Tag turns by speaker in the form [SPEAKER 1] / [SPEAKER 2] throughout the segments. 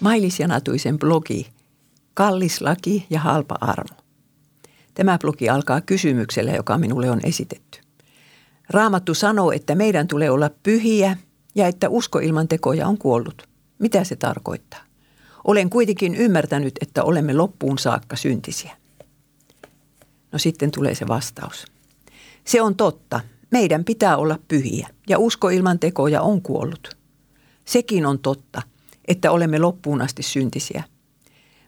[SPEAKER 1] Mailis Janatuisen blogi Kallis laki ja halpa armo. Tämä blogi alkaa kysymyksellä, joka minulle on esitetty. Raamattu sanoo, että meidän tulee olla pyhiä ja että usko ilman tekoja on kuollut. Mitä se tarkoittaa? Olen kuitenkin ymmärtänyt, että olemme loppuun saakka syntisiä. No sitten tulee se vastaus. Se on totta. Meidän pitää olla pyhiä ja usko ilman tekoja on kuollut. Sekin on totta, että olemme loppuun asti syntisiä.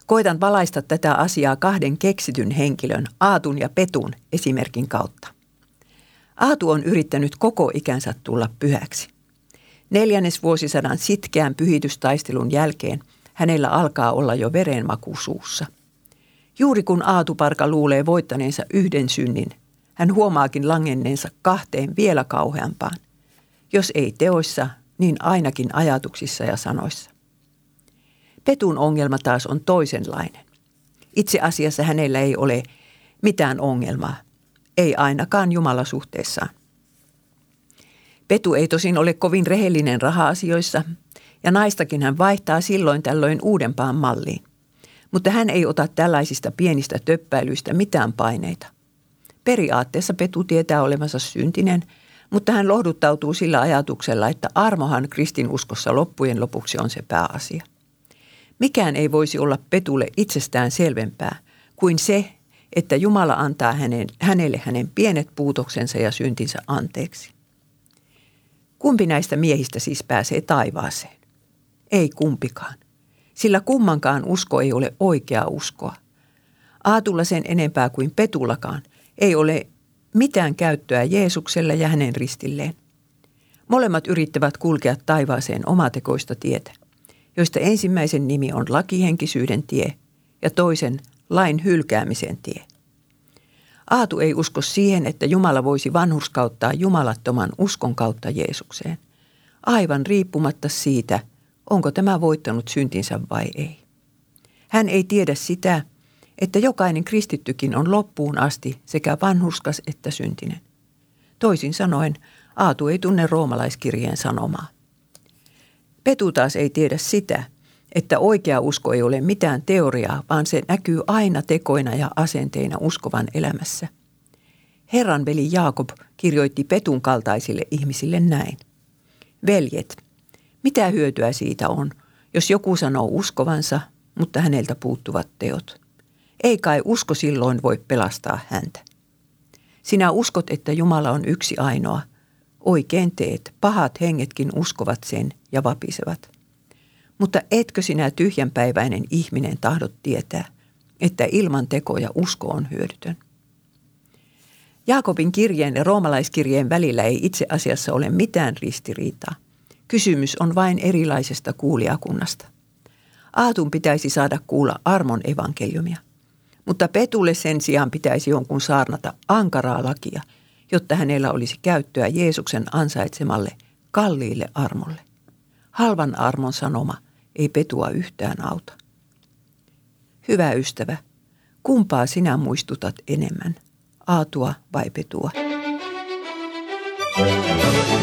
[SPEAKER 1] Koitan valaista tätä asiaa kahden keksityn henkilön, Aatun ja Petun, esimerkin kautta. Aatu on yrittänyt koko ikänsä tulla pyhäksi. Neljännes vuosisadan sitkeän pyhitystaistelun jälkeen hänellä alkaa olla jo verenmaku suussa. Juuri kun Aatuparka luulee voittaneensa yhden synnin, hän huomaakin langenneensa kahteen vielä kauheampaan. Jos ei teoissa, niin ainakin ajatuksissa ja sanoissa. Petun ongelma taas on toisenlainen. Itse asiassa hänellä ei ole mitään ongelmaa, ei ainakaan Jumalasuhteessaan. Petu ei tosin ole kovin rehellinen raha-asioissa, ja naistakin hän vaihtaa silloin tällöin uudempaan malliin. Mutta hän ei ota tällaisista pienistä töppäilyistä mitään paineita. Periaatteessa Petu tietää olevansa syntinen, mutta hän lohduttautuu sillä ajatuksella, että armohan kristinuskossa loppujen lopuksi on se pääasia. Mikään ei voisi olla Petulle itsestään selvempää kuin se, että Jumala antaa hänen, hänelle hänen pienet puutoksensa ja syntinsä anteeksi. Kumpi näistä miehistä siis pääsee taivaaseen? Ei kumpikaan, sillä kummankaan usko ei ole oikea uskoa. Aatulla sen enempää kuin Petullakaan ei ole mitään käyttöä Jeesuksella ja hänen ristilleen. Molemmat yrittävät kulkea taivaaseen omatekoista tietä, joista ensimmäisen nimi on lakihenkisyyden tie ja toisen lain hylkäämisen tie. Aatu ei usko siihen, että Jumala voisi vanhurskauttaa jumalattoman uskon kautta Jeesukseen, aivan riippumatta siitä, onko tämä voittanut syntinsä vai ei. Hän ei tiedä sitä, että jokainen kristittykin on loppuun asti sekä vanhurskas että syntinen. Toisin sanoen, Aatu ei tunne roomalaiskirjeen sanomaa. Petu taas ei tiedä sitä, että oikea usko ei ole mitään teoriaa, vaan se näkyy aina tekoina ja asenteina uskovan elämässä. Herran veli Jaakob kirjoitti Petun kaltaisille ihmisille näin. Veljet, mitä hyötyä siitä on, jos joku sanoo uskovansa, mutta häneltä puuttuvat teot? Ei kai usko silloin voi pelastaa häntä. Sinä uskot, että Jumala on yksi ainoa. Oikein teet, pahat hengetkin uskovat sen ja vapisevat. Mutta etkö sinä tyhjänpäiväinen ihminen tahdot tietää, että ilman tekoja usko on hyödytön? Jaakobin kirjeen ja roomalaiskirjeen välillä ei itse asiassa ole mitään ristiriitaa. Kysymys on vain erilaisesta kuulijakunnasta. Aatun pitäisi saada kuulla armon evankeliumia. Mutta Petulle sen sijaan pitäisi jonkun saarnata ankaraa lakia, jotta hänellä olisi käyttöä Jeesuksen ansaitsemalle kalliille armolle. Halvan armon sanoma – ei petua yhtään auta. Hyvä ystävä, kumpaa sinä muistutat enemmän, aatua vai petua? Thank you.